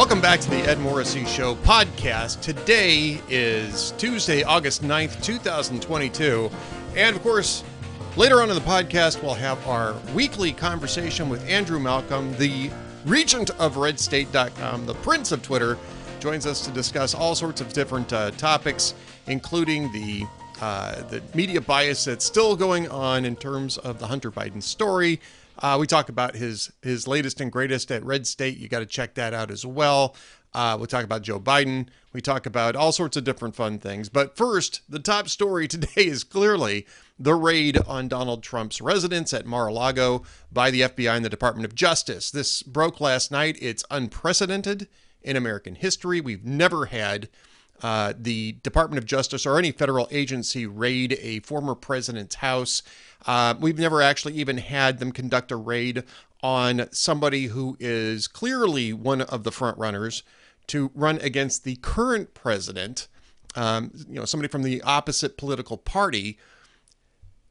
Welcome back to the Ed Morrissey Show podcast. Today is Tuesday, August 9th, 2022. And of course, later on in the podcast, we'll have our weekly conversation with Andrew Malcolm, the regent of redstate.com, the prince of Twitter, joins us to discuss all sorts of different uh, topics, including the uh, the media bias that's still going on in terms of the Hunter Biden story. Uh, we talk about his his latest and greatest at Red State. You got to check that out as well. Uh, we'll talk about Joe Biden. We talk about all sorts of different fun things. But first, the top story today is clearly the raid on Donald Trump's residence at Mar a Lago by the FBI and the Department of Justice. This broke last night. It's unprecedented in American history. We've never had uh, the Department of Justice or any federal agency raid a former president's house. Uh, we've never actually even had them conduct a raid on somebody who is clearly one of the front runners to run against the current president, um, you know, somebody from the opposite political party.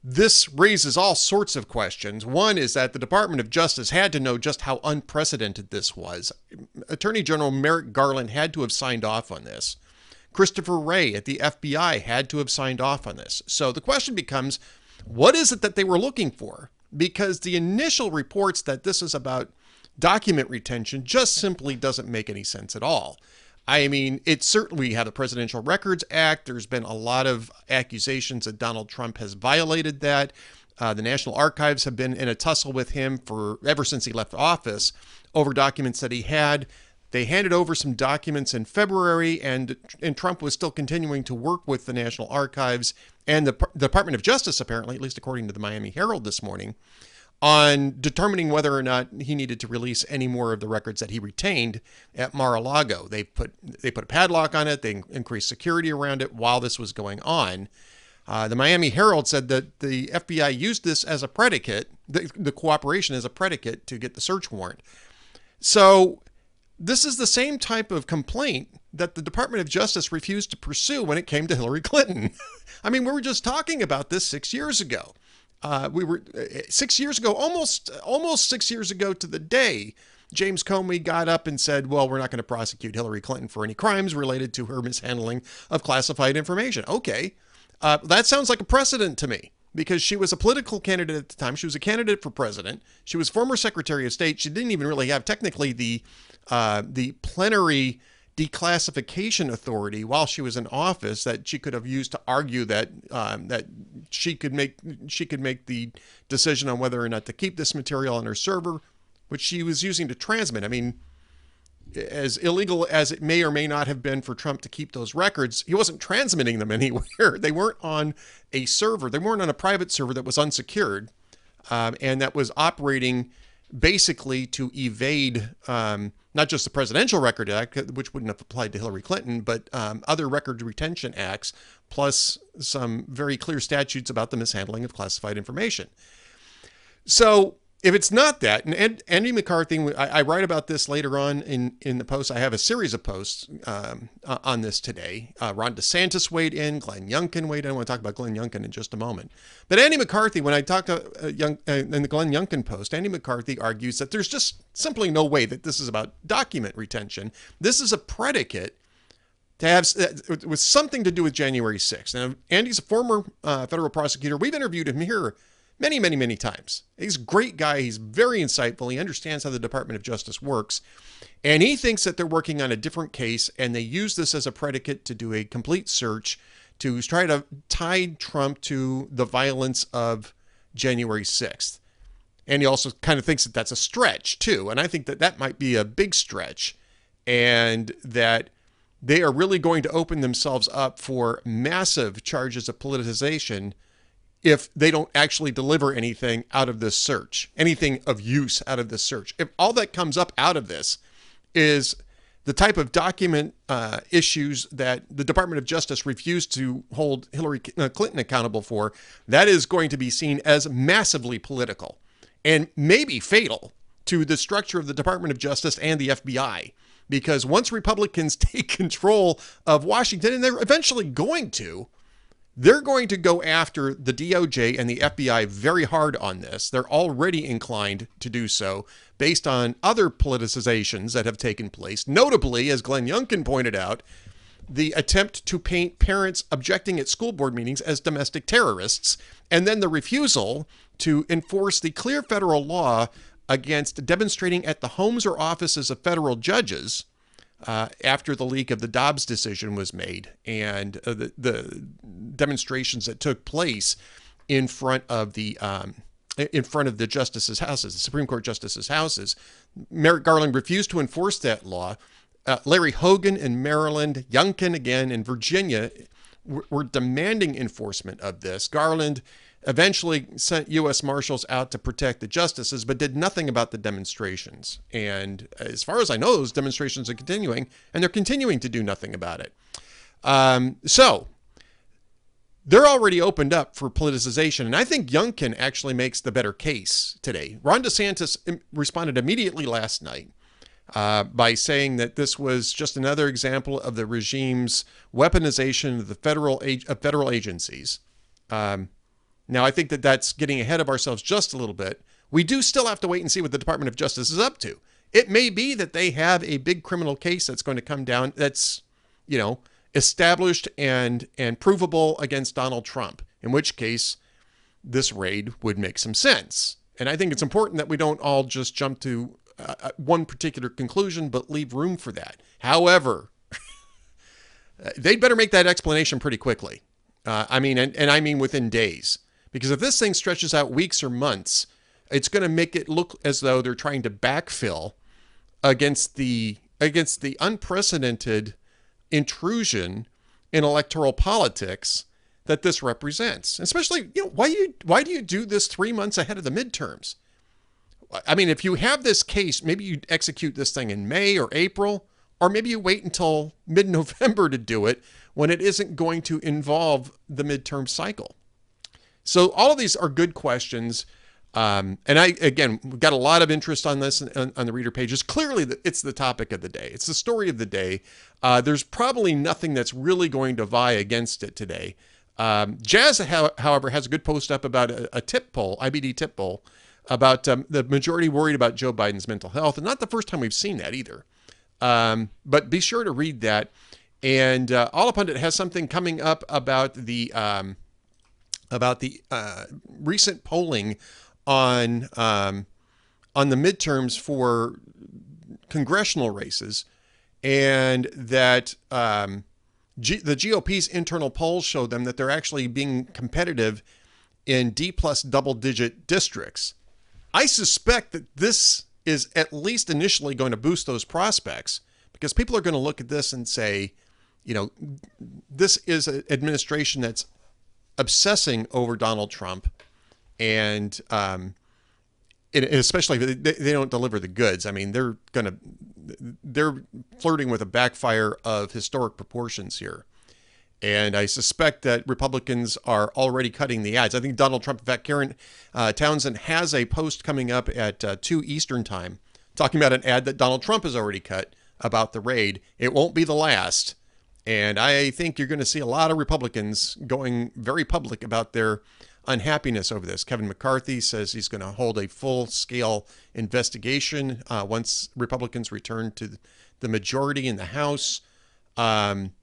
This raises all sorts of questions. One is that the Department of Justice had to know just how unprecedented this was. Attorney General Merrick Garland had to have signed off on this. Christopher Wray at the FBI had to have signed off on this. So the question becomes what is it that they were looking for? Because the initial reports that this is about document retention just simply doesn't make any sense at all. I mean, it certainly had the Presidential Records Act. There's been a lot of accusations that Donald Trump has violated that. Uh, the National Archives have been in a tussle with him for ever since he left office over documents that he had. They handed over some documents in February, and and Trump was still continuing to work with the National Archives and the, the Department of Justice, apparently, at least according to the Miami Herald this morning, on determining whether or not he needed to release any more of the records that he retained at Mar-a-Lago. They put they put a padlock on it. They increased security around it while this was going on. Uh, the Miami Herald said that the FBI used this as a predicate, the, the cooperation as a predicate to get the search warrant. So this is the same type of complaint that the Department of Justice refused to pursue when it came to Hillary Clinton. I mean, we were just talking about this six years ago. Uh, we were uh, six years ago, almost almost six years ago to the day. James Comey got up and said, "Well, we're not going to prosecute Hillary Clinton for any crimes related to her mishandling of classified information." Okay, uh, that sounds like a precedent to me because she was a political candidate at the time. She was a candidate for president. She was former Secretary of State. She didn't even really have technically the uh, the plenary declassification authority while she was in office that she could have used to argue that um, that she could make she could make the decision on whether or not to keep this material on her server, which she was using to transmit. I mean, as illegal as it may or may not have been for Trump to keep those records, he wasn't transmitting them anywhere. they weren't on a server. They weren't on a private server that was unsecured um, and that was operating basically to evade um, not just the Presidential Record Act, which wouldn't have applied to Hillary Clinton, but um, other record retention acts, plus some very clear statutes about the mishandling of classified information. So if it's not that, and Andy McCarthy, I, I, write about this later on in, in the post. I have a series of posts um, on this today. Uh, Ron DeSantis weighed in, Glenn Youngkin weighed in. I want to talk about Glenn Youngkin in just a moment. But Andy McCarthy, when I talked to uh, Young, uh, in the Glenn Youngkin post, Andy McCarthy argues that there's just simply no way that this is about document retention. This is a predicate to have uh, with something to do with January 6th. Now, Andy's a former uh, federal prosecutor. We've interviewed him here many, many, many times. He's a great guy. He's very insightful. He understands how the Department of Justice works. And he thinks that they're working on a different case and they use this as a predicate to do a complete search to try to tie Trump to the violence of January 6th. And he also kind of thinks that that's a stretch, too. And I think that that might be a big stretch and that they are really going to open themselves up for massive charges of politicization if they don't actually deliver anything out of this search, anything of use out of this search. If all that comes up out of this is the type of document uh, issues that the Department of Justice refused to hold Hillary uh, Clinton accountable for, that is going to be seen as massively political and maybe fatal to the structure of the Department of Justice and the FBI. Because once Republicans take control of Washington, and they're eventually going to, they're going to go after the DOJ and the FBI very hard on this. They're already inclined to do so based on other politicizations that have taken place, notably, as Glenn Youngkin pointed out, the attempt to paint parents objecting at school board meetings as domestic terrorists, and then the refusal to enforce the clear federal law against demonstrating at the homes or offices of federal judges uh, after the leak of the Dobbs decision was made and uh, the, the, demonstrations that took place in front of the um, in front of the justices' houses, the Supreme Court justices' houses. Merrick Garland refused to enforce that law. Uh, Larry Hogan in Maryland, Youngkin again in Virginia were, were demanding enforcement of this. Garland eventually sent U.S. Marshals out to protect the justices, but did nothing about the demonstrations. And as far as I know, those demonstrations are continuing, and they're continuing to do nothing about it. Um, so they're already opened up for politicization, and I think Youngkin actually makes the better case today. Ron DeSantis responded immediately last night. Uh, by saying that this was just another example of the regime's weaponization of the federal of federal agencies. Um, now, I think that that's getting ahead of ourselves just a little bit. We do still have to wait and see what the Department of Justice is up to. It may be that they have a big criminal case that's going to come down that's, you know, established and and provable against Donald Trump, in which case this raid would make some sense. And I think it's important that we don't all just jump to uh, uh one particular conclusion, but leave room for that. However, they'd better make that explanation pretty quickly. Uh, I mean, and, and I mean within days. Because if this thing stretches out weeks or months, it's going to make it look as though they're trying to backfill against the against the unprecedented intrusion in electoral politics that this represents. Especially, you know, why do you why do you do this 3 months ahead of the midterms? I mean, if you have this case, maybe you execute this thing in May or April, or maybe you wait until mid-November to do it when it isn't going to involve the midterm cycle. So all of these are good questions. Um, and I, again, we've got a lot of interest on this on, on the reader pages. Clearly, it's the topic of the day. It's the story of the day. Uh, there's probably nothing that's really going to vie against it today. Um, Jazz, however, has a good post up about a, a TIPP poll, IBD TIPP poll, about um, the majority worried about Joe Biden's mental health. And not the first time we've seen that either. Um, but be sure to read that. And uh, Allahpundit has something coming up about the um, about the uh, recent polling on um, on the midterms for congressional races, and that um, G- the GOP's internal polls show them that they're actually being competitive in D plus double digit districts. I suspect that this is at least initially going to boost those prospects because people are going to look at this and say, you know, this is an administration that's obsessing over Donald Trump, and um, especially if they, they don't deliver the goods. I mean, they're gonna they're flirting with a backfire of historic proportions here. And I suspect that Republicans are already cutting the ads. I think Donald Trump, in fact, Karen uh, Townsend has a post coming up at uh, 2 Eastern Time talking about an ad that Donald Trump has already cut about the raid. It won't be the last. And I think you're going to see a lot of Republicans going very public about their unhappiness over this. Kevin McCarthy says he's going to hold a full scale investigation uh, once Republicans return to the majority in the House. Um,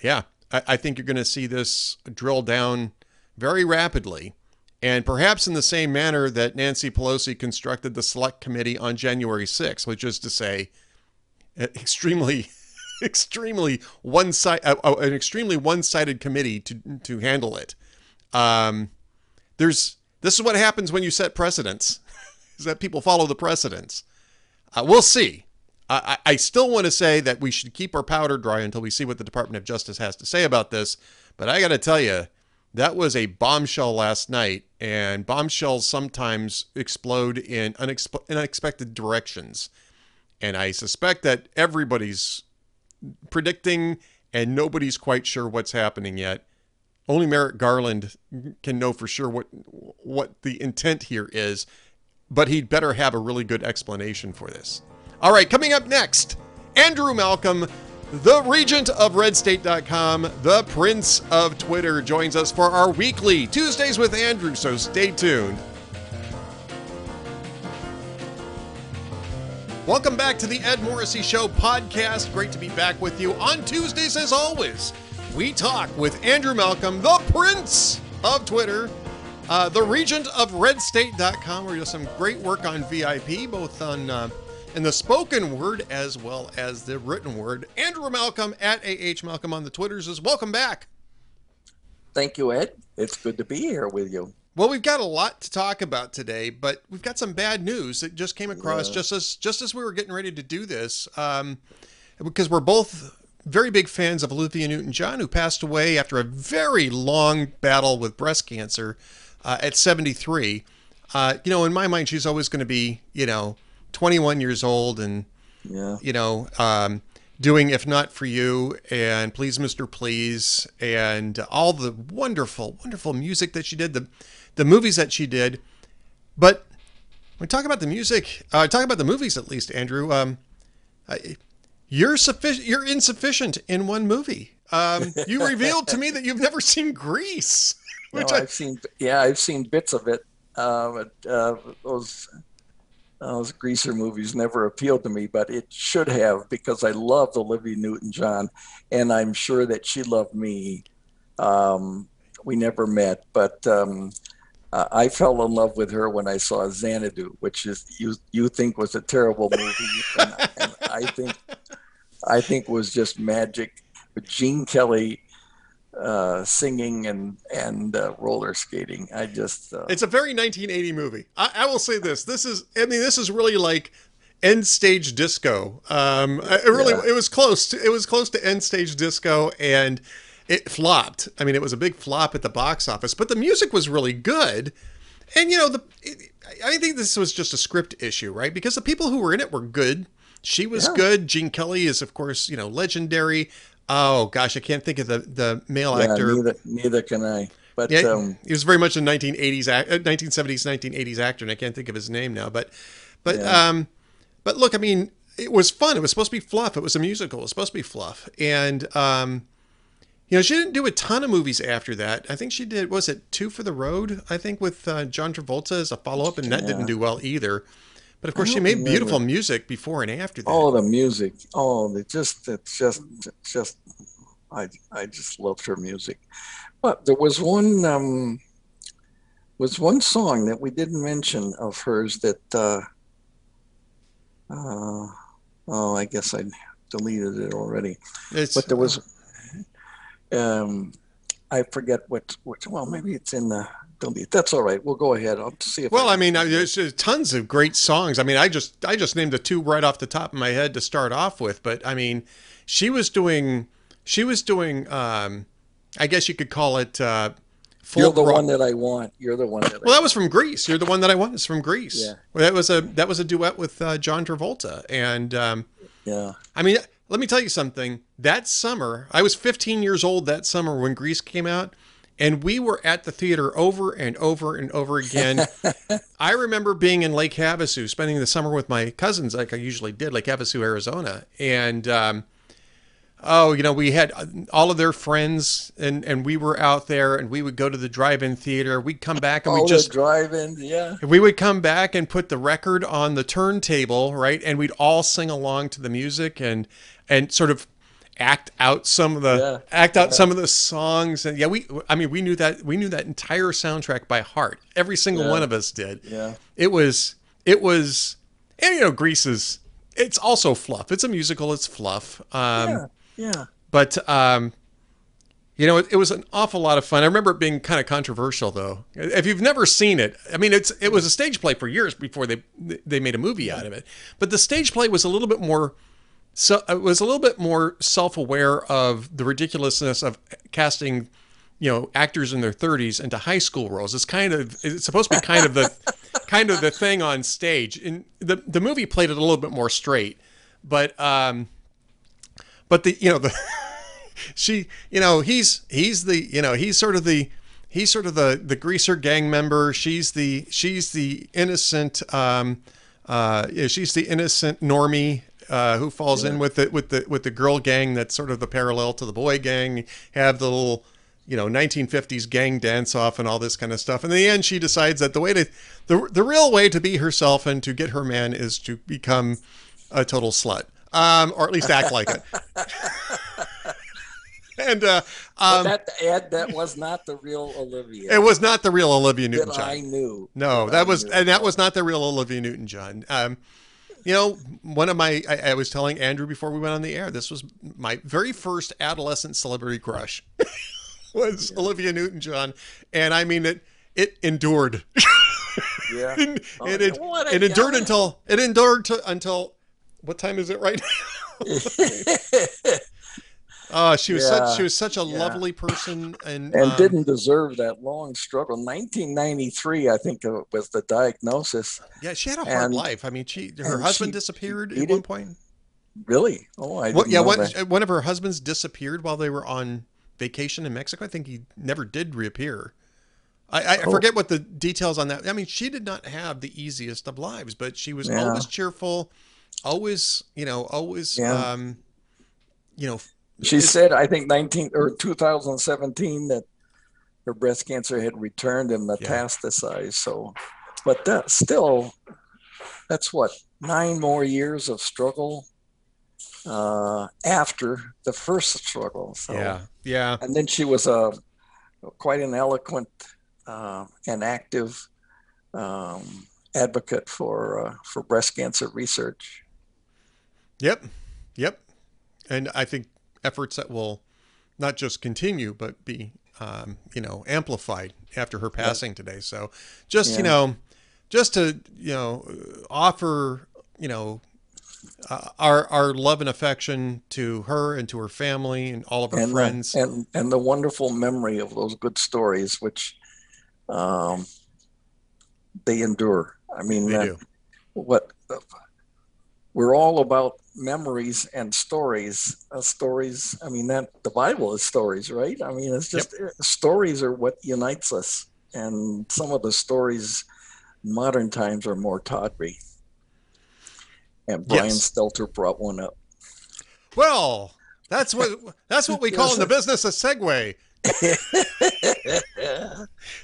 yeah, I, I think you're going to see this drill down very rapidly. And perhaps in the same manner that Nancy Pelosi constructed the select committee on January 6th, which is to say, extremely extremely one side, uh, uh, an extremely one-sided committee to to handle it. Um, there's this is what happens when you set precedents, is that people follow the precedents. Uh, we'll see. I, I still want to say that we should keep our powder dry until we see what the Department of Justice has to say about this. But I got to tell you, that was a bombshell last night, and bombshells sometimes explode in unexpe- unexpected directions. And I suspect that everybody's predicting, and nobody's quite sure what's happening yet. Only Merrick Garland can know for sure what what the intent here is, but he'd better have a really good explanation for this. All right, coming up next, Andrew Malcolm The regent of redstate.com, the prince of Twitter, joins us for our weekly Tuesdays with Andrew, so stay tuned. Welcome back to the Ed Morrissey Show podcast. Great to be back with you on Tuesdays as always. We talk with Andrew Malcolm, the prince of Twitter, uh, the regent of redstate.com, where he does some great work on VIP, both on uh, in the spoken word as well as the written word. Andrew Malcolm at AH Malcolm on the Twitters is welcome back. Thank you, Ed. It's good to be here with you. Well, we've got a lot to talk about today, but we've got some bad news that just came across yeah. just as just as we were getting ready to do this, um, because we're both very big fans of Olivia Newton-John, who passed away after a very long battle with breast cancer uh, at 73. Uh, you know, in my mind, she's always going to be, you know, 21 years old and, yeah. you know, um, doing If Not For You and Please Mr. Please and all the wonderful, wonderful music that she did, the, the movies that she did. But when we talk about the music, uh, talk about the movies at least, Andrew, um, I, you're sufficient, you're insufficient in one movie. Um, you revealed to me that you've never seen Grease. no, I, have seen, yeah, I've seen bits of it. Uh, but, uh, those those greaser movies never appealed to me, but it should have because I loved Olivia Newton-John, and I'm sure that she loved me. Um, we never met, but um, I fell in love with her when I saw Xanadu, which is you you think was a terrible movie, and, and I think I think was just magic. But Gene Kelly uh, singing and and uh, roller skating. I just uh, it's a very 1980 movie. I, I, will say this: this is I mean this is really like end stage disco. Um, it really yeah. it was close. To, it was close to end stage disco, and it flopped. I mean, it was a big flop at the box office, but the music was really good. And you know the. It, I think this was just a script issue, right? Because the people who were in it were good. She was yeah. good. Gene Kelly is, of course, you know, legendary. Oh gosh, I can't think of the the male yeah, actor. Neither, neither can I. But yeah, um, he was very much a 1980s, 1970s, 1980s actor, and I can't think of his name now. But, but, yeah. um, but look, I mean, it was fun. It was supposed to be fluff. It was a musical. It was supposed to be fluff, and um, you know, she didn't do a ton of movies after that. I think she did. Was it Two for the Road? I think with uh, John Travolta as a follow up, and that yeah. didn't do well either. But of course, she made beautiful music before and after that. Oh, the music! Oh, it just it's just it's just I I just loved her music. But there was one um, was one song that we didn't mention of hers that uh, uh, oh I guess I deleted it already. It's, but there was um, I forget what which well maybe it's in the delete. That's all right. We'll go ahead. I'll see if. Well, I, I mean, there's tons of great songs. I mean, I just I just named the two right off the top of my head to start off with, but I mean, she was doing she was doing. Um, I guess you could call it. Uh, You're the rock. one that I want. You're the one that. well, that was from Grease. You're the one that I want. It's from Grease. Yeah. Well, that was a that was a duet with uh, John Travolta, and um, yeah. I mean, let me tell you something. That summer, I was 15 years old. That summer when Grease came out and we were at the theater over and over and over again. I remember being in Lake Havasu, spending the summer with my cousins, like I usually did, Lake Havasu, Arizona, and um, oh, you know, we had all of their friends, and and we were out there, and we would go to the drive-in theater. We'd come back and we just drive-in, yeah. We would come back and put the record on the turntable, right, and we'd all sing along to the music and and sort of act out some of the yeah, act out yeah. some of the songs. And yeah we i mean we knew that we knew that entire soundtrack by heart. Every single yeah. one of us did. Yeah. It was it was and you know grease is it's also fluff. It's a musical. It's fluff. Um yeah, yeah. but um you know it, it was an awful lot of fun. I remember it being kind of controversial though. If you've never seen it i mean it's it was a stage play for years before they they made a movie out of it. But the stage play was a little bit more so I was a little bit more self-aware of the ridiculousness of casting, you know, actors in their 30s into high school roles. It's kind of it's supposed to be kind of the kind of the thing on stage. And the the movie played it a little bit more straight, but um, but the you know the she you know he's he's the you know he's sort of the he's sort of the the greaser gang member. She's the she's the innocent um uh she's the innocent normie uh, who falls in with the with the with the girl gang that's sort of the parallel to the boy gang. Have the little you know 1950s gang dance off and all this kind of stuff. And in the end, she decides that the way to the the real way to be herself and to get her man is to become a total slut, um, or at least act like it. and uh, um, that Ed, that was not the real Olivia. It was not the real Olivia Newton John. I knew. No, that, was, and that was not the real Olivia Newton John. Um, you know, one of my, I, I, was telling Andrew before we went on the air, this was my very first adolescent celebrity crush was yeah. Olivia Newton John. And I mean, it, it endured. yeah. and, oh, and it, it endured until, it endured to, until, what time is it right now? Oh, she was yeah, such she was such a yeah. lovely person and and um, didn't deserve that long struggle. 1993, I think, uh, was the diagnosis. Yeah, she had a hard and, life. I mean, she her husband she, disappeared at one point. Really? Oh, I yeah. One, one of her husbands disappeared while they were on vacation in Mexico. I think he never did reappear. I, I oh. forget what the details on that. I mean, she did not have the easiest of lives, but she was yeah. always cheerful, always, you know, always, yeah. um, you know, she said, I think 19 or 2017 that her breast cancer had returned and metastasized. Yeah. So, but that still, that's what nine more years of struggle uh, after the first struggle. So, yeah, yeah. And then she was a quite an eloquent uh, and active um, advocate for uh, for breast cancer research. Yep, yep. And I think efforts that will not just continue but be um, you know amplified after her passing today. So just yeah. you know just to you know offer you know uh, our our love and affection to her and to her family and all of her and friends the, and and the wonderful memory of those good stories which um, they endure. I mean, they what we're all about memories and stories. Uh, stories. I mean, that the Bible is stories, right? I mean, it's just yep. Stories are what unites us, and some of the stories modern times are more tawdry. And Brian yes. Stelter brought one up. Well, that's what that's what we call in the business a segue.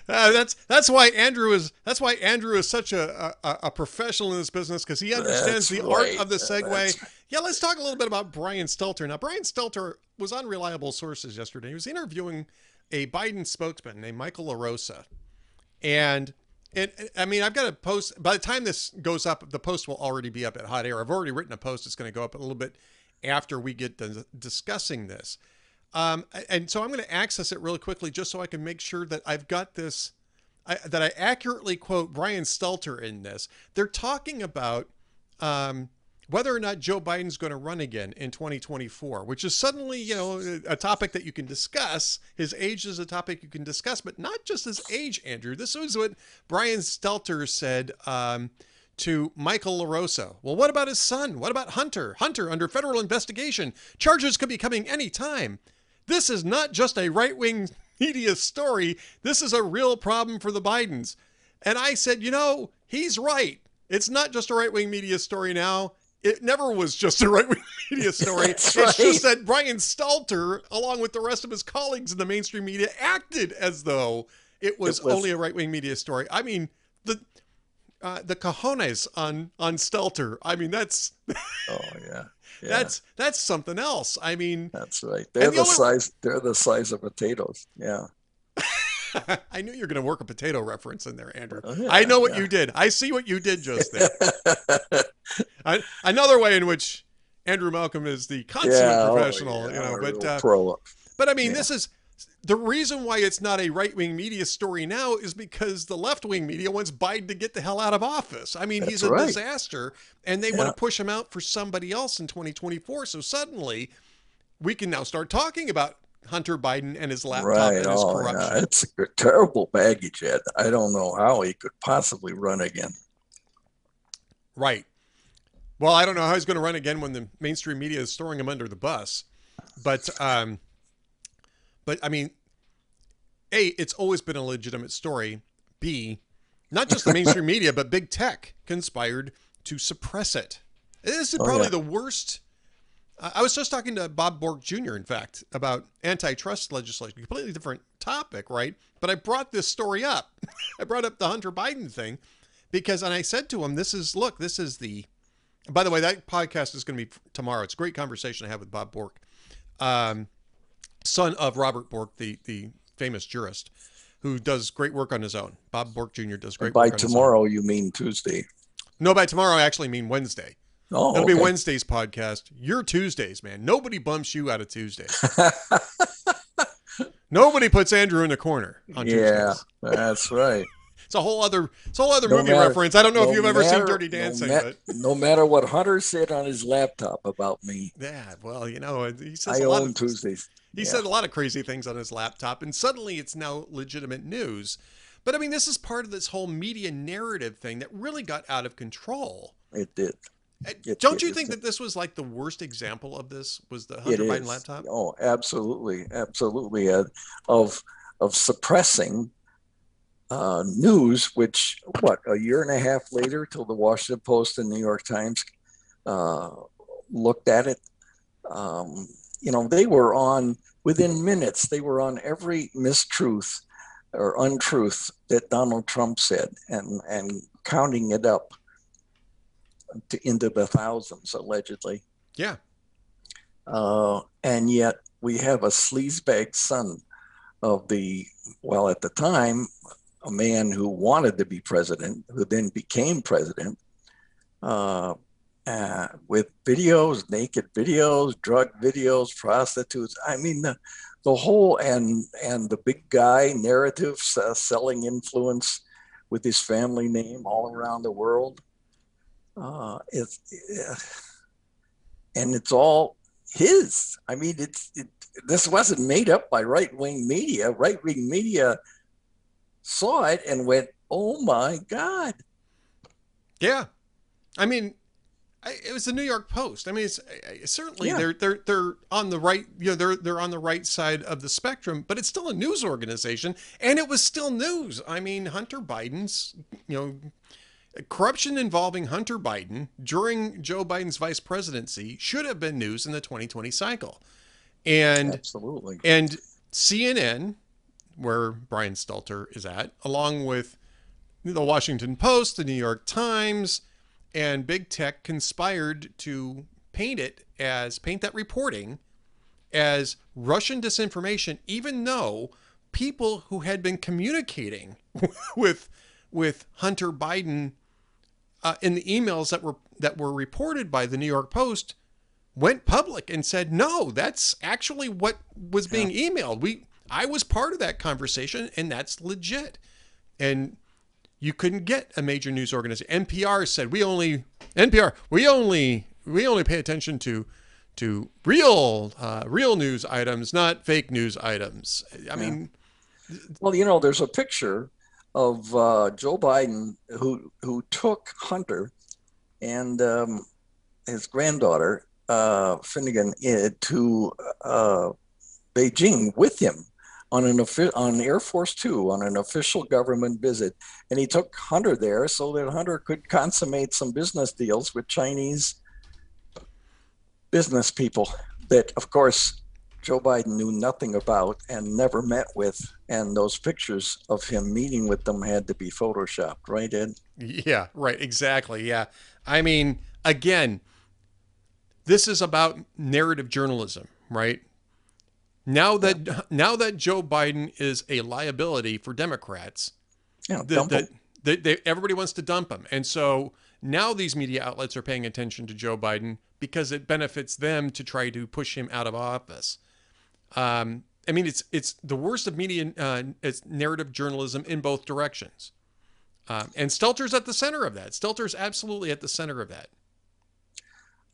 Uh, that's that's why Andrew is that's why Andrew is such a a, a professional in this business because he understands that's the right. art of the segue. Yeah, let's talk a little bit about Brian Stelter. Now, Brian Stelter was on reliable sources yesterday. He was interviewing a Biden spokesman named Michael LaRosa, and and I mean, I've got a post. By the time this goes up, the post will already be up at Hot Air. I've already written a post. It's going to go up a little bit after we get done discussing this. Um, and so I'm going to access it really quickly just so I can make sure that I've got this, I, that I accurately quote Brian Stelter in this. They're talking about um, whether or not Joe Biden's going to run again in 2024, which is suddenly, you know, a topic that you can discuss. His age is a topic you can discuss, but not just his age, Andrew. This was what Brian Stelter said. Um, to Michael LaRosa. Well, what about his son? What about Hunter? Hunter under federal investigation. Charges could be coming any time. This is not just a right wing media story. This is a real problem for the Bidens. And I said, you know, he's right. It's not just a right wing media story now. It never was just a right wing media story. it's right. just that Brian Stelter, along with the rest of his colleagues in the mainstream media, acted as though it was, it was only a right wing media story. I mean, the uh, the cojones on on Stelter. I mean, that's oh yeah. Yeah. That's that's something else. I mean, that's right. They're the, the size. They're the size of potatoes. Yeah. I knew you were going to work a potato reference in there, Andrew. Oh, yeah, I know what yeah. you did. I see what you did just there. I, another way in which Andrew Malcolm is the consummate yeah, oh, professional, oh, you know. But uh, but I mean, this is the reason why it's not a right wing media story now is because the left wing media wants Biden to get the hell out of office. I mean, That's he's a right. disaster, and they yeah. want to push him out for somebody else in 2024. So suddenly, we can now start talking about Hunter Biden and his laptop right. and his oh, corruption. Yeah. It's a terrible baggage, Ed. I don't know how he could possibly run again. Right. Well, I don't know how he's going to run again when the mainstream media is throwing him under the bus. But um, but I mean, A, it's always been a legitimate story. B, not just the mainstream media, but big tech conspired to suppress it. This is Oh, probably yeah. the worst. I I was just talking to Bob Bork Jr. In fact, about antitrust legislation, completely different topic, right? But I brought this story up. I brought up the Hunter Biden thing because, and I said to him, "This is look, this is the." By the way, that podcast is going to be tomorrow. It's a great conversation I had with Bob Bork, um, son of Robert Bork, the the famous jurist, who does great work on his own. Bob Bork Jr. does great By work on his own. tomorrow, you mean Tuesday? No, by tomorrow I actually mean Wednesday. Oh, It'll be. Wednesday's podcast. You're Tuesdays, man. Nobody bumps you out of Tuesday. Nobody puts Andrew in the corner on yeah, Tuesdays. that's right. It's a whole other it's a whole other No movie matter- reference. I don't know no if you've ever seen Dirty no Dancing, ma- but no matter what Hunter said on his laptop about me, yeah, well, you know, he says I a lot own of Tuesdays. He Yeah. said a lot of crazy things on his laptop, and suddenly it's now legitimate news. But I mean, this is part of this whole media narrative thing that really got out of control. It did. Uh, It- Don't you think that this was like the worst example of this? Was the Hunter Biden laptop? Oh, absolutely, absolutely. Uh, of of suppressing uh, news, which what a year and a half later, till the Washington Post and New York Times uh, looked at it. Um, you know, they were on within minutes. They were on every mistruth or untruth that Donald Trump said, and and counting it up to, into the thousands allegedly. Yeah. Uh, and yet we have a sleazebag son of the, well, at the time, a man who wanted to be president, who then became president, uh, uh, with videos, naked videos, drug videos, prostitutes. I mean, the, the whole and and the big guy narrative uh, selling influence with his family name all around the world. Uh, it's uh, and it's all his. I mean, it's it, this wasn't made up by right wing media. Right wing media saw it and went, "Oh my God!" Yeah, I mean, I, it was the New York Post. I mean, it's I- certainly Yeah. they're they're they're on the right. You know, they're they're on the right side of the spectrum, but it's still a news organization, and it was still news. I mean, Hunter Biden's you know corruption involving Hunter Biden during Joe Biden's vice presidency should have been news in the 2020 cycle, and Absolutely. and CNN, where Brian Stelter is at, along with the Washington Post, the New York Times, and big tech conspired to paint it as paint that reporting as Russian disinformation, even though people who had been communicating with with Hunter Biden uh, in the emails that were that were reported by the New York Post went public and said, "No, that's actually what was being emailed. We I was part of that conversation and that's legit." And you couldn't get a major news organization. NPR said, "We only NPR, we only we only pay attention to to real uh, real news items, not fake news items." I mean, Well, you know, there's a picture of uh, Joe Biden who who took Hunter and um, his granddaughter uh, Finnegan eh, to uh, Beijing with him on an on Air Force Two on an official government visit, and he took Hunter there so that Hunter could consummate some business deals with Chinese business people that, of course, Joe Biden knew nothing about and never met with, and those pictures of him meeting with them had to be photoshopped, right, Ed? Yeah, right. Exactly. Yeah. I mean, again, this is about narrative journalism, right? Now that now that Joe Biden is a liability for Democrats, Yeah, the, the, they, they, everybody wants to dump him, and so now these media outlets are paying attention to Joe Biden because it benefits them to try to push him out of office. Um, I mean, it's it's the worst of media uh, it's narrative journalism in both directions. Um, and Stelter's at the center of that. Stelter's absolutely at the center of that.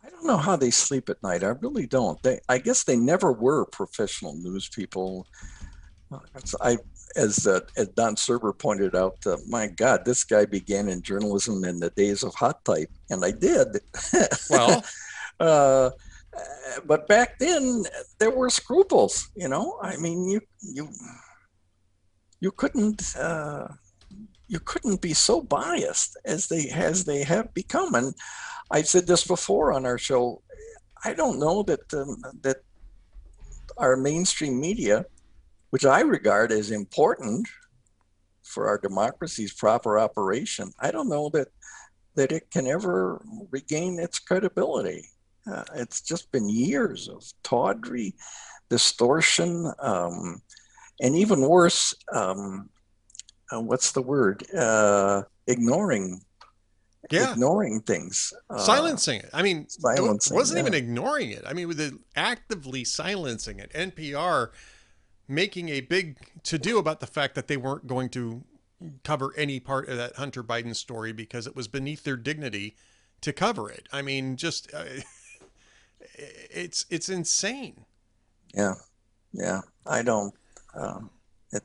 I don't know how they sleep at night. I really don't. They, I guess they never were professional news people. I, as uh, as Don Surber pointed out, uh, my God, this guy began in journalism in the days of hot type, and I did. Well, uh, but back then there were scruples. You know, I mean, you you you couldn't uh, you couldn't be so biased as they as they have become. And I've said this before on our show. I don't know that um, that our mainstream media, which I regard as important for our democracy's proper operation, I don't know that that it can ever regain its credibility. Uh, it's just been years of tawdry, distortion, um, and even worse, um, uh, what's the word? Uh, ignoring. Yeah. Ignoring things. Uh, silencing it. I mean, silencing, it wasn't yeah. even ignoring it. I mean, with the actively silencing it. NPR making a big to do about the fact that they weren't going to cover any part of that Hunter Biden story because it was beneath their dignity to cover it. I mean, just uh, it's it's insane. Yeah, yeah. I don't. Um, it.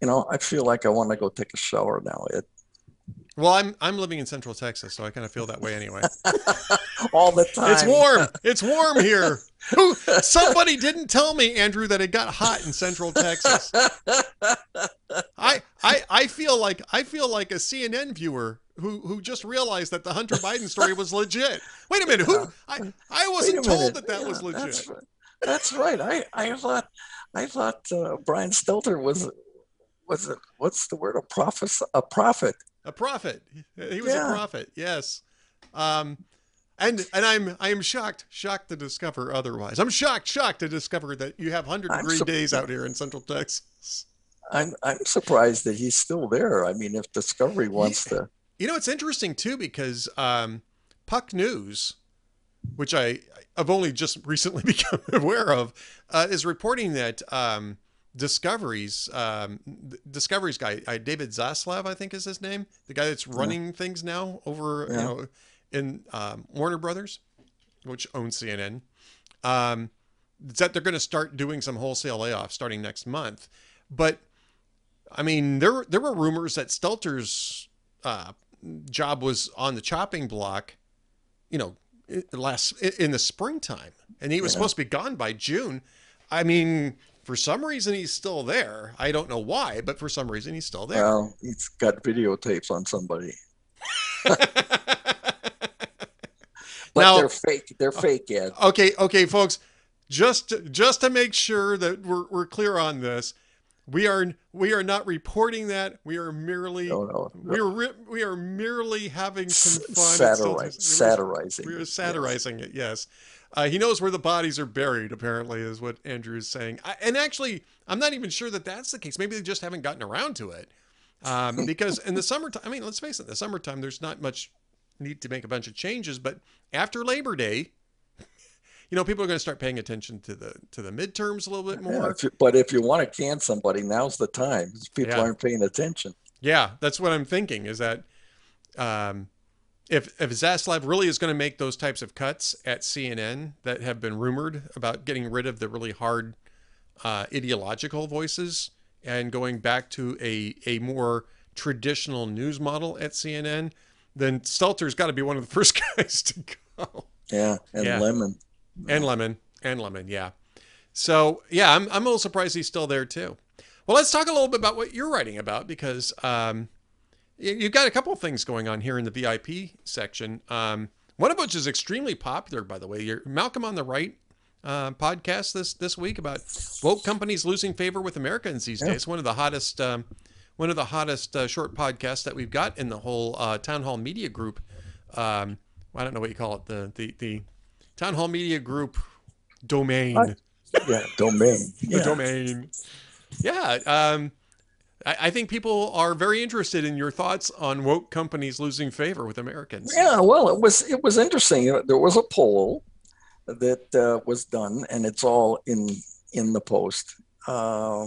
You know, I feel like I want to go take a shower now. It. Well, I'm I'm living in Central Texas, so I kind of feel that way anyway. All the time. It's warm. It's warm here. Who? Somebody didn't tell me, Andrew, that it got hot in Central Texas. I I I feel like I feel like a CNN viewer who who just realized that the Hunter Biden story was legit. Wait a minute, who? I I wasn't told that that Yeah, was legit. That's, right. That's right. I I thought I thought uh, Brian Stelter was was it what's the word a prophet a prophet. A prophet. He was Yeah. a prophet. Yes. Um, and and I'm I am shocked shocked to discover otherwise. I'm shocked shocked to discover that you have hundred degree sup- days out here in Central Texas. I'm I'm surprised that he's still there. I mean, if Discovery wants to, You know, it's interesting too because um, Puck News, which I I've only just recently become aware of, uh, is reporting that um, Discovery's um, Discovery's guy, uh, David Zaslav, I think is his name, the guy that's running things now over you know in um, Warner Brothers, which owns CNN. Um, that they're going to start doing some wholesale layoffs starting next month, but I mean, there there were rumors that Stelter's uh, job was on the chopping block, you know, last in the springtime, and he was Yeah. supposed to be gone by June. I mean, for some reason he's still there. I don't know why, but for some reason he's still there. well, he's got videotapes on somebody, but Now- they're fake. They're fake, Ed. okay, okay, folks, just just to make sure that we're we're clear on this, we are we are not reporting that. We are merely No, no, we are re- we are merely having some fun. It's Satirize, still- satirizing. We are Yes. satirizing it, yes. Uh, he knows where the bodies are buried, apparently, is what Andrew is saying. I, and actually, I'm not even sure that that's the case. Maybe they just haven't gotten around to it. Um, because in the summertime, I mean, let's face it, in the summertime, there's not much need to make a bunch of changes. But after Labor Day, you know, people are going to start paying attention to the to the midterms a little bit Yeah, more. if you- but if you want to can somebody, now's the time. People Yeah. aren't paying attention. Yeah, that's what I'm thinking. Is that um, if if Zaslav really is going to make those types of cuts at CNN that have been rumored about getting rid of the really hard uh, ideological voices and going back to a a more traditional news model at CNN, then Stelter's got to be one of the first guys to go. Yeah, and Yeah. lemon. And Lemon. And Lemon, yeah. So, yeah, I'm, I'm a little surprised he's still there, too. Well, let's talk a little bit about what you're writing about because um, you- you've got a couple of things going on here in the VIP section. Um, one of which is extremely popular, by the way. Your Malcolm on the Right uh, podcast this this week about woke companies losing favor with Americans these Yeah. days. One of the hottest um, one of the hottest uh, short podcasts that we've got in the whole uh, Town Hall Media Group. Um, I don't know what you call it. The the the Town Hall Media Group domain. Right. Yeah, domain. The Yeah. domain. Yeah. Um, I, I think people are very interested in your thoughts on woke companies losing favor with Americans. Yeah, well, it was it was interesting. There was a poll that uh, was done, and it's all in in the post. Uh,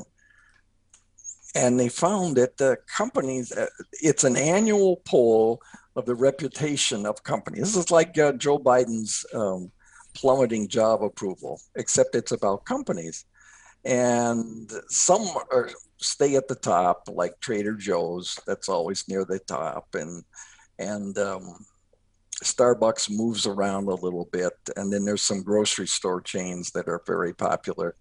and they found that the companies, uh, it's an annual poll of the reputation of companies. This is like uh, Joe Biden's um, plummeting job approval, except it's about companies. And some are, stay at the top, like Trader Joe's, that's always near the top, and and um, Starbucks moves around a little bit, and then there's some grocery store chains that are very popular.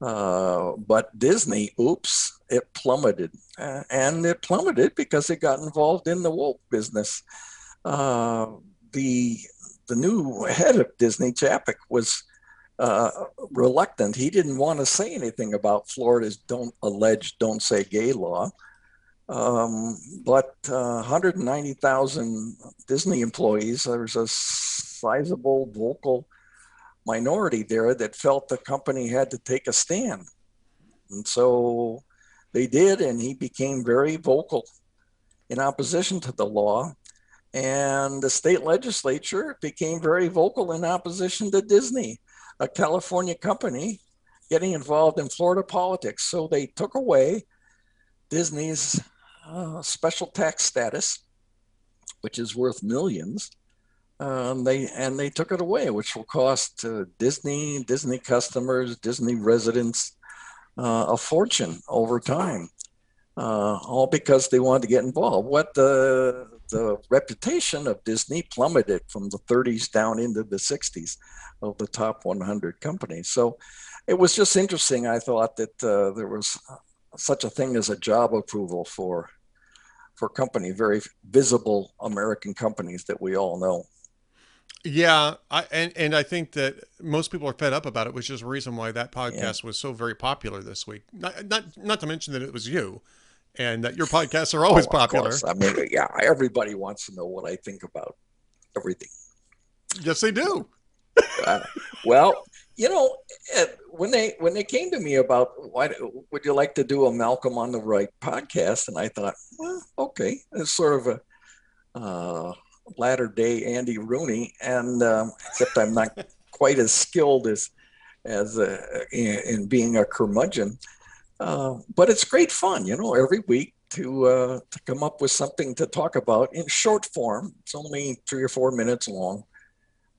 Uh, but Disney, oops, it plummeted. Uh, and it plummeted because it got involved in the woke business. Uh, the, the new head of Disney, Chapek, was uh, reluctant. He didn't want to say anything about Florida's don't allege, don't say gay law. Um, but uh, 190,000 Disney employees, there's a sizable vocal minority there that felt the company had to take a stand. And so they did, and he became very vocal in opposition to the law. And the state legislature became very vocal in opposition to Disney, a California company getting involved in Florida politics. So they took away Disney's uh, special tax status, which is worth millions, um, they and they took it away, which will cost uh, Disney, Disney customers, Disney residents uh, a fortune over time, uh, all because they wanted to get involved. What the the reputation of Disney plummeted from the 30s down into the 60s of the top 100 companies. So it was just interesting. I thought that uh, there was such a thing as a job approval for for company, very visible American companies that we all know. Yeah, I, and and I think that most people are fed up about it, which is a reason why that podcast yeah. was so very popular this week. Not not not to mention that it was you, and that your podcasts are always oh, popular. I mean, yeah, everybody wants to know what I think about everything. Yes, they do. uh, well, you know, eh, when they when they came to me about why would you like to do a Malcolm on the Right podcast, and I thought, well, okay, it's sort of a. Uh, latter day Andy Rooney, and um, except I'm not quite as skilled as as uh, in, in, being a curmudgeon. Uh, but it's great fun, you know, every week to uh, to come up with something to talk about in short form. It's only three or four minutes long,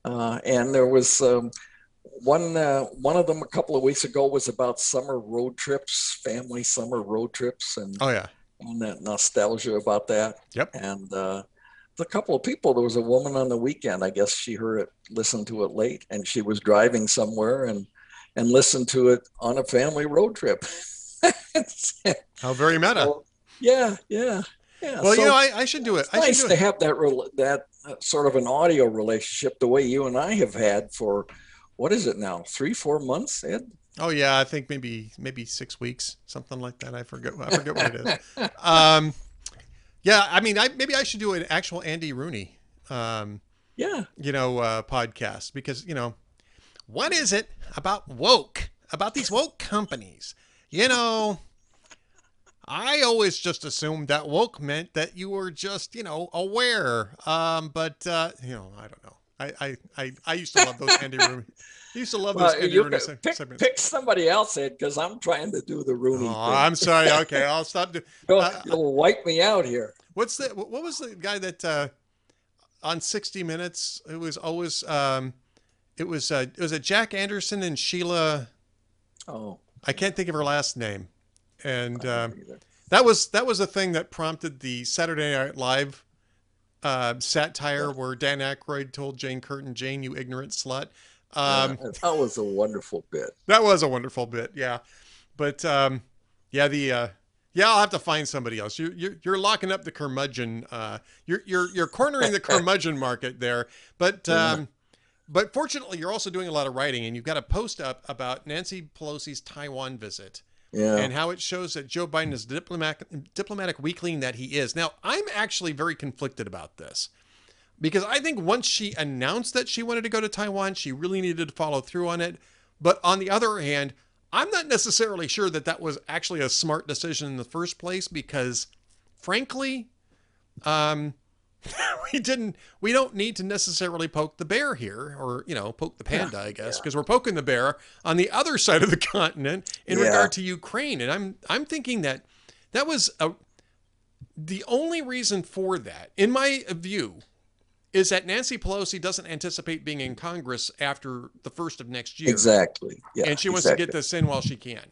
uh, and there was. Um, one uh, one of them a couple of weeks ago was about summer road trips, family summer road trips, and oh yeah, and that nostalgia about that. Yep. And uh, a couple of people. There was a woman on the weekend. I guess she heard it, listened to it late, and she was driving somewhere and and listened to it on a family road trip. How very meta. So, yeah, yeah, yeah. Well, so you know, I, I, should do it. It's nice to have that that uh, sort of an audio relationship the way you and I have had for what is it now? Three, four months, Ed. Oh yeah, I think maybe maybe six weeks, something like that. I forget. I forget what it is. Um, yeah, I mean, I maybe I should do an actual Andy Rooney, um, yeah, you know, uh, podcast because you know, what is it about woke about these woke companies? You know, I always just assumed that woke meant that you were just you know aware, um, but uh, you know, I don't know. I I I, I used to love those Andy Rooney. I used to love those Andy Rooney pick, segments. Pick somebody else, Ed, because I'm trying to do the Rooney. Oh, thing. I'm sorry. Okay, I'll stop. Do, uh, You'll wipe me out here. What's the what was the guy that uh, on 60 Minutes? It was always um, it was uh, it was a Jack Anderson and Sheila. Oh, I can't think of her last name, and um, that was that was a thing that prompted the Saturday Night Live uh, satire yeah. where Dan Aykroyd told Jane Curtin, "Jane, you ignorant slut." Um, yeah, that was a wonderful bit. That was a wonderful bit, yeah. But um, yeah, the uh, yeah, I'll have to find somebody else. You, you're you're locking up the curmudgeon. Uh, you're you're you're cornering the curmudgeon market there. But um, but fortunately, you're also doing a lot of writing, and you've got a post up about Nancy Pelosi's Taiwan visit. Yeah. And how it shows that Joe Biden is diplomatic diplomatic weakling that he is. Now, I'm actually very conflicted about this because I think once she announced that she wanted to go to Taiwan, she really needed to follow through on it. But on the other hand, I'm not necessarily sure that that was actually a smart decision in the first place because, frankly, um, we didn't. We don't need to necessarily poke the bear here, or you know, poke the panda, yeah, I guess, because yeah. we're poking the bear on the other side of the continent in yeah. regard to Ukraine. And I'm I'm thinking that that was a the only reason for that, in my view, is that Nancy Pelosi doesn't anticipate being in Congress after the first of next year. Exactly. Yeah, and she wants exactly. to get this in while she can.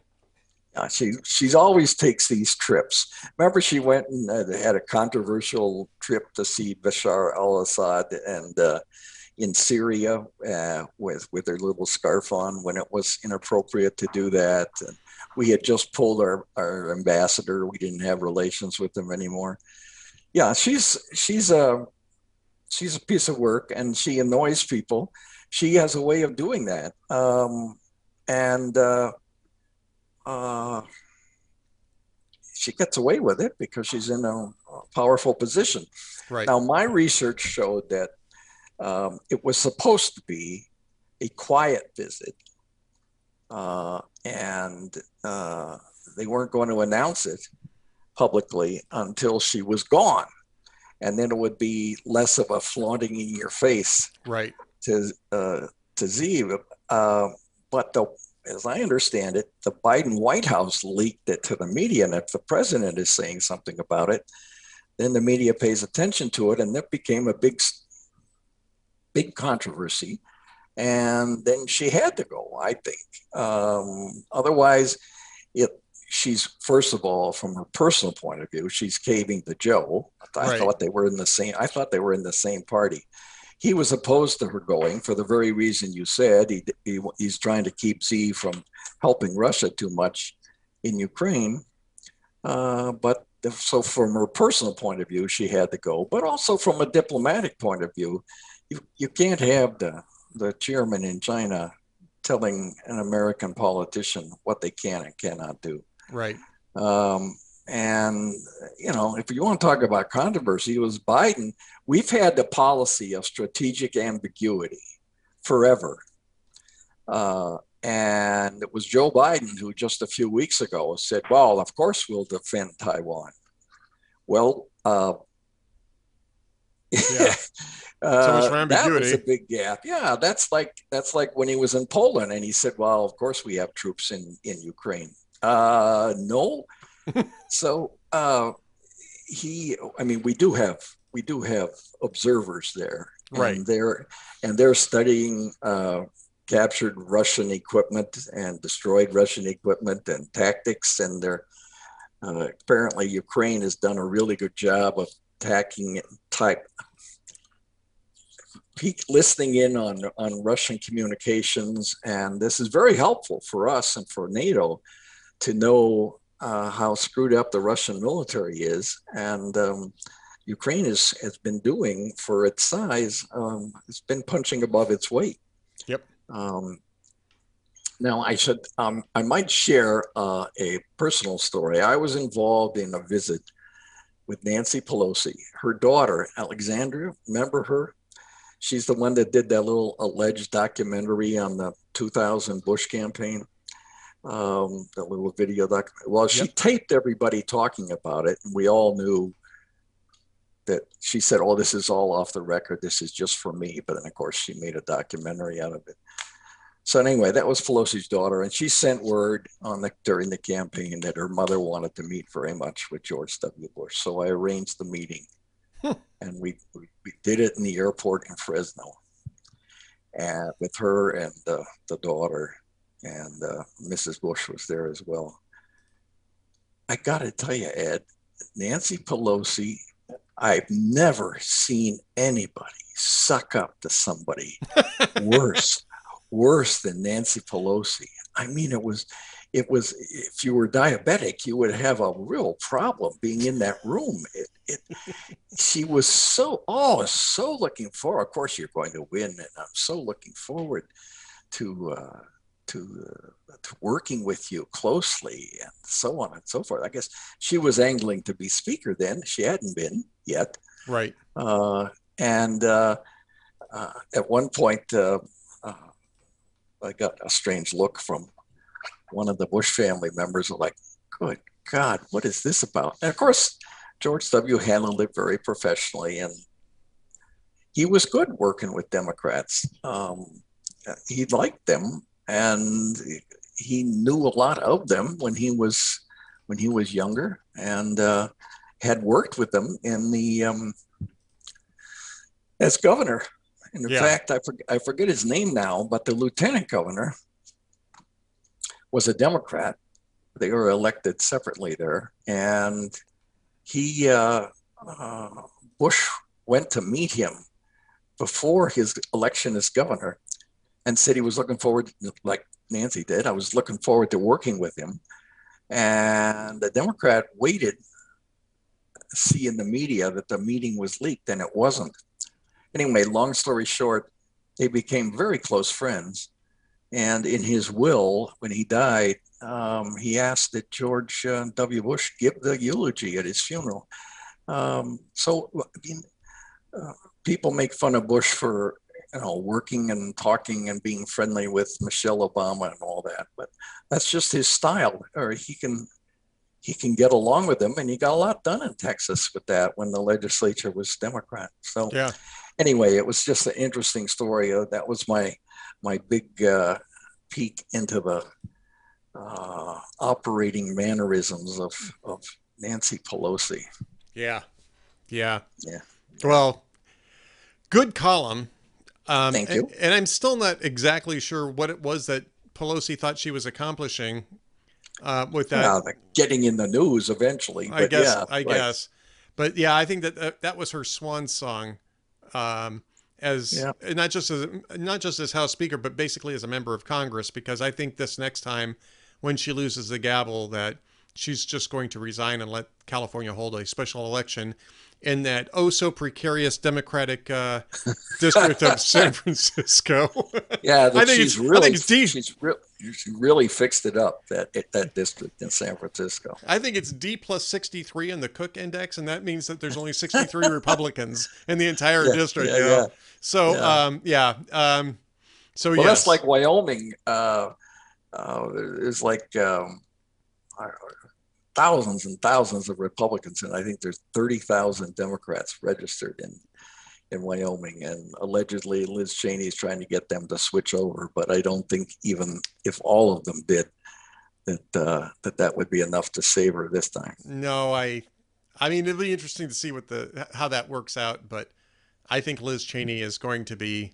Yeah, she she's always takes these trips. Remember, she went and had a controversial trip to see Bashar al-Assad, and uh, in Syria uh, with with their little scarf on when it was inappropriate to do that. And we had just pulled our, our ambassador. We didn't have relations with them anymore. Yeah, she's she's a she's a piece of work, and she annoys people. She has a way of doing that, um, and uh, she gets away with it because she's in a, a powerful position. Right. Now, my research showed that um, it was supposed to be a quiet visit, uh, and uh, they weren't going to announce it publicly until she was gone, and then it would be less of a flaunting in your face right. to uh, to Ziv. Uh, but the, as I understand it, the Biden White House leaked it to the media, and if the president is saying something about it, then the media pays attention to it, and that became a big big controversy. And then she had to go, I think. Um, otherwise, it she's first of all, from her personal point of view, she's caving to Joe. I Right. thought they were in the same. I thought they were in the same party. He was opposed to her going for the very reason you said. He, he he's trying to keep Xi from helping Russia too much in Ukraine. Uh, but the- so from her personal point of view, she had to go. But also from a diplomatic point of view, you, you can't have the, the chairman in China telling an American politician what they can and cannot do. Right. Um, and, you know, if you want to talk about controversy, it was Biden. We've had the policy of strategic ambiguity forever. Uh, and it was Joe Biden who just a few weeks ago said, well, of course we'll defend Taiwan. Well, uh, Yeah. Uh, for that was a big gap. Yeah, that's like that's like when he was in Poland and he said, "Well, of course we have troops in in Ukraine." Uh, no. So uh, he, I mean, we do have we do have observers there, Right. And they're and they're studying uh, captured Russian equipment and destroyed Russian equipment and tactics, and they're uh, apparently Ukraine has done a really good job of attacking type peak listening in on on Russian communications, and this is very helpful for us and for NATO to know uh, how screwed up the Russian military is, and um, Ukraine is, has been doing for its size. Um, it's been punching above its weight. Yep. Um, now I should um, I might share uh, a personal story. I was involved in a visit with Nancy Pelosi. Her daughter Alexandra, remember her? She's the one that did that little alleged documentary on the 2000 Bush campaign. Um, that little video doc. Well, she Yep. taped everybody talking about it, and we all knew that she said, "Oh, this is all off the record. This is just for me." But then, of course, she made a documentary out of it. So anyway, that was Pelosi's daughter, and she sent word on the during the campaign that her mother wanted to meet very much with George W. Bush. So I arranged the meeting, and we, we we did it in the airport in Fresno, and with her and uh, the daughter, and uh, Mrs. Bush was there as well. I got to tell you, Ed, Nancy Pelosi, I've never seen anybody suck up to somebody worse, worse than Nancy Pelosi. I mean, it was, it was. If you were diabetic, you would have a real problem being in that room. It, it, she was so, oh, so looking forward. Of course, you're going to win, and I'm so looking forward to. Uh, to, uh, to working with you closely and so on and so forth. I guess she was angling to be speaker then. She hadn't been yet. Right. Uh, and uh, uh, at one point, uh, uh, I got a strange look from one of the Bush family members, like, good God, what is this about? And of course, George W. handled it very professionally, and he was good working with Democrats. Um, he liked them, and he knew a lot of them when he was when he was younger, and uh, had worked with them in the um, as governor. And in Yeah. fact, I, for, I forget his name now, but the lieutenant governor was a Democrat. They were elected separately there, and he uh, uh, Bush went to meet him before his election as governor and said he was looking forward, like Nancy did. I was looking forward to working with him. And the Democrat waited, see in the media that the meeting was leaked, and it wasn't. Anyway, long story short, they became very close friends. And in his will, when he died, um, he asked that George uh, W. Bush give the eulogy at his funeral. Um, so, I mean, uh, people make fun of Bush for you know working and talking and being friendly with Michelle Obama and all that, but that's just his style. Or he can he can get along with them, and he got a lot done in Texas with that when the legislature was Democrat. So, Yeah. anyway, it was just an interesting story. Uh, that was my my big uh, peek into the uh, operating mannerisms of of Nancy Pelosi. Yeah. Yeah. Yeah. Well, good column. Um, Thank and, you. And I'm still not exactly sure what it was that Pelosi thought she was accomplishing uh, with that. The getting in the news eventually. I guess. yeah, I right. guess. But yeah, I think that that, that was her swan song, um, as Yeah. not just as not just as House Speaker, but basically as a member of Congress. Because I think this next time, when she loses the gavel, that she's just going to resign and let California hold a special election in that oh so precarious Democratic uh, district of San Francisco. Yeah, I think she's it's- I really think it's deep. she's re- she really fixed it up that that district in San Francisco. I think it's D plus 63 in the Cook Index, and that means that there's only 63 Republicans in the entire Yeah, district. yeah, you know? yeah. So, Yeah. um, yeah. Um, so, Well, yes. that's like Wyoming. Uh, uh, there's like um, thousands and thousands of Republicans, and I think there's thirty thousand Democrats registered in in Wyoming, and allegedly Liz Cheney is trying to get them to switch over. But I don't think even if all of them did, that uh, that that would be enough to save her this time. no, I, I mean, it'll be interesting to see what the how that works out, but I think Liz Cheney is going to be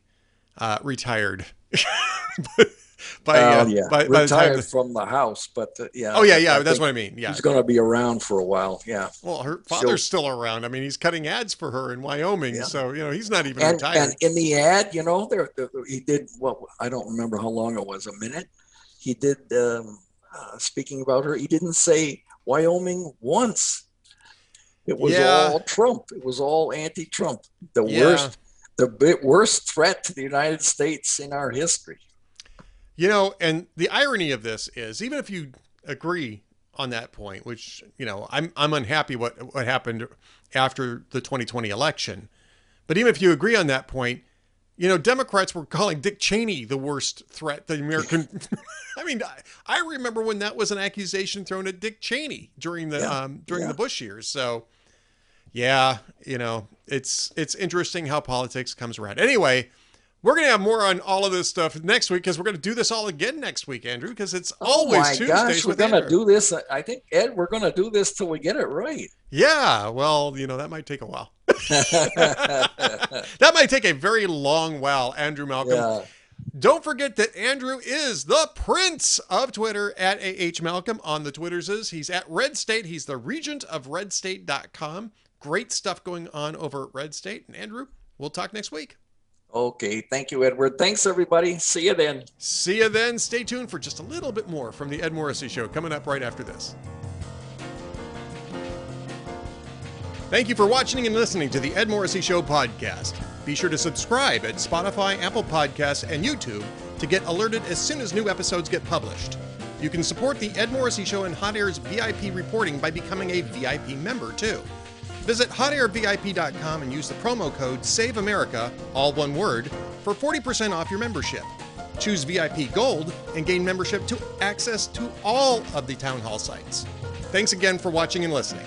uh, retired by, uh, Oh, yeah, by, by the time. retired the- from the House, but uh, yeah. oh yeah, yeah. think That's what I mean. Yeah. He's going to be around for a while. Yeah. Well, her She'll- father's still around. I mean, he's cutting ads for her in Wyoming, Yeah. so you know he's not even and, retired. and in the ad, you know, there there- he did Well, I don't remember how long it was, a minute. He did um, uh, speaking about her. He didn't say Wyoming once. It was Yeah. all Trump. It was all anti-Trump. The Yeah. worst, the worst threat to the United States in our history. You know, and the irony of this is, even if you agree on that point, which you know, I'm I'm unhappy what what happened after the 2020 election, but even if you agree on that point, you know, Democrats were calling Dick Cheney the worst threat the American. I mean, I, I remember when that was an accusation thrown at Dick Cheney during the Yeah, um, during yeah. the Bush years. So, yeah, you know, it's it's interesting how politics comes around. Anyway. We're going to have more on all of this stuff next week because we're going to do this all again next week, Andrew, because it's always oh my Tuesdays gosh, we're gonna do this. I think Ed, we're gonna do this till we get it right. Yeah, well, you know, that might take a while. that might take a very long while, Andrew Malcolm. yeah. Don't forget that Andrew is the prince of Twitter at AH Malcolm on the Twitterses. He's at Red State. He's the regent of redstate.com. Great stuff going on over at Red State. And Andrew, we'll talk next week. Okay. Thank you, Edward. Thanks, everybody. See you then. See you then. Stay tuned for just a little bit more from the Ed Morrissey Show coming up right after this. Thank you for watching and listening to the Ed Morrissey Show podcast. Be sure to subscribe at Spotify, Apple Podcasts, and YouTube to get alerted as soon as new episodes get published. You can support the Ed Morrissey Show and Hot Air's VIP reporting by becoming a VIP member, too. Visit hotairvip.com and use the promo code SAVEAMERICA, all one word, for 40% off your membership. Choose VIP Gold and gain membership to access to all of the Town Hall sites. Thanks again for watching and listening.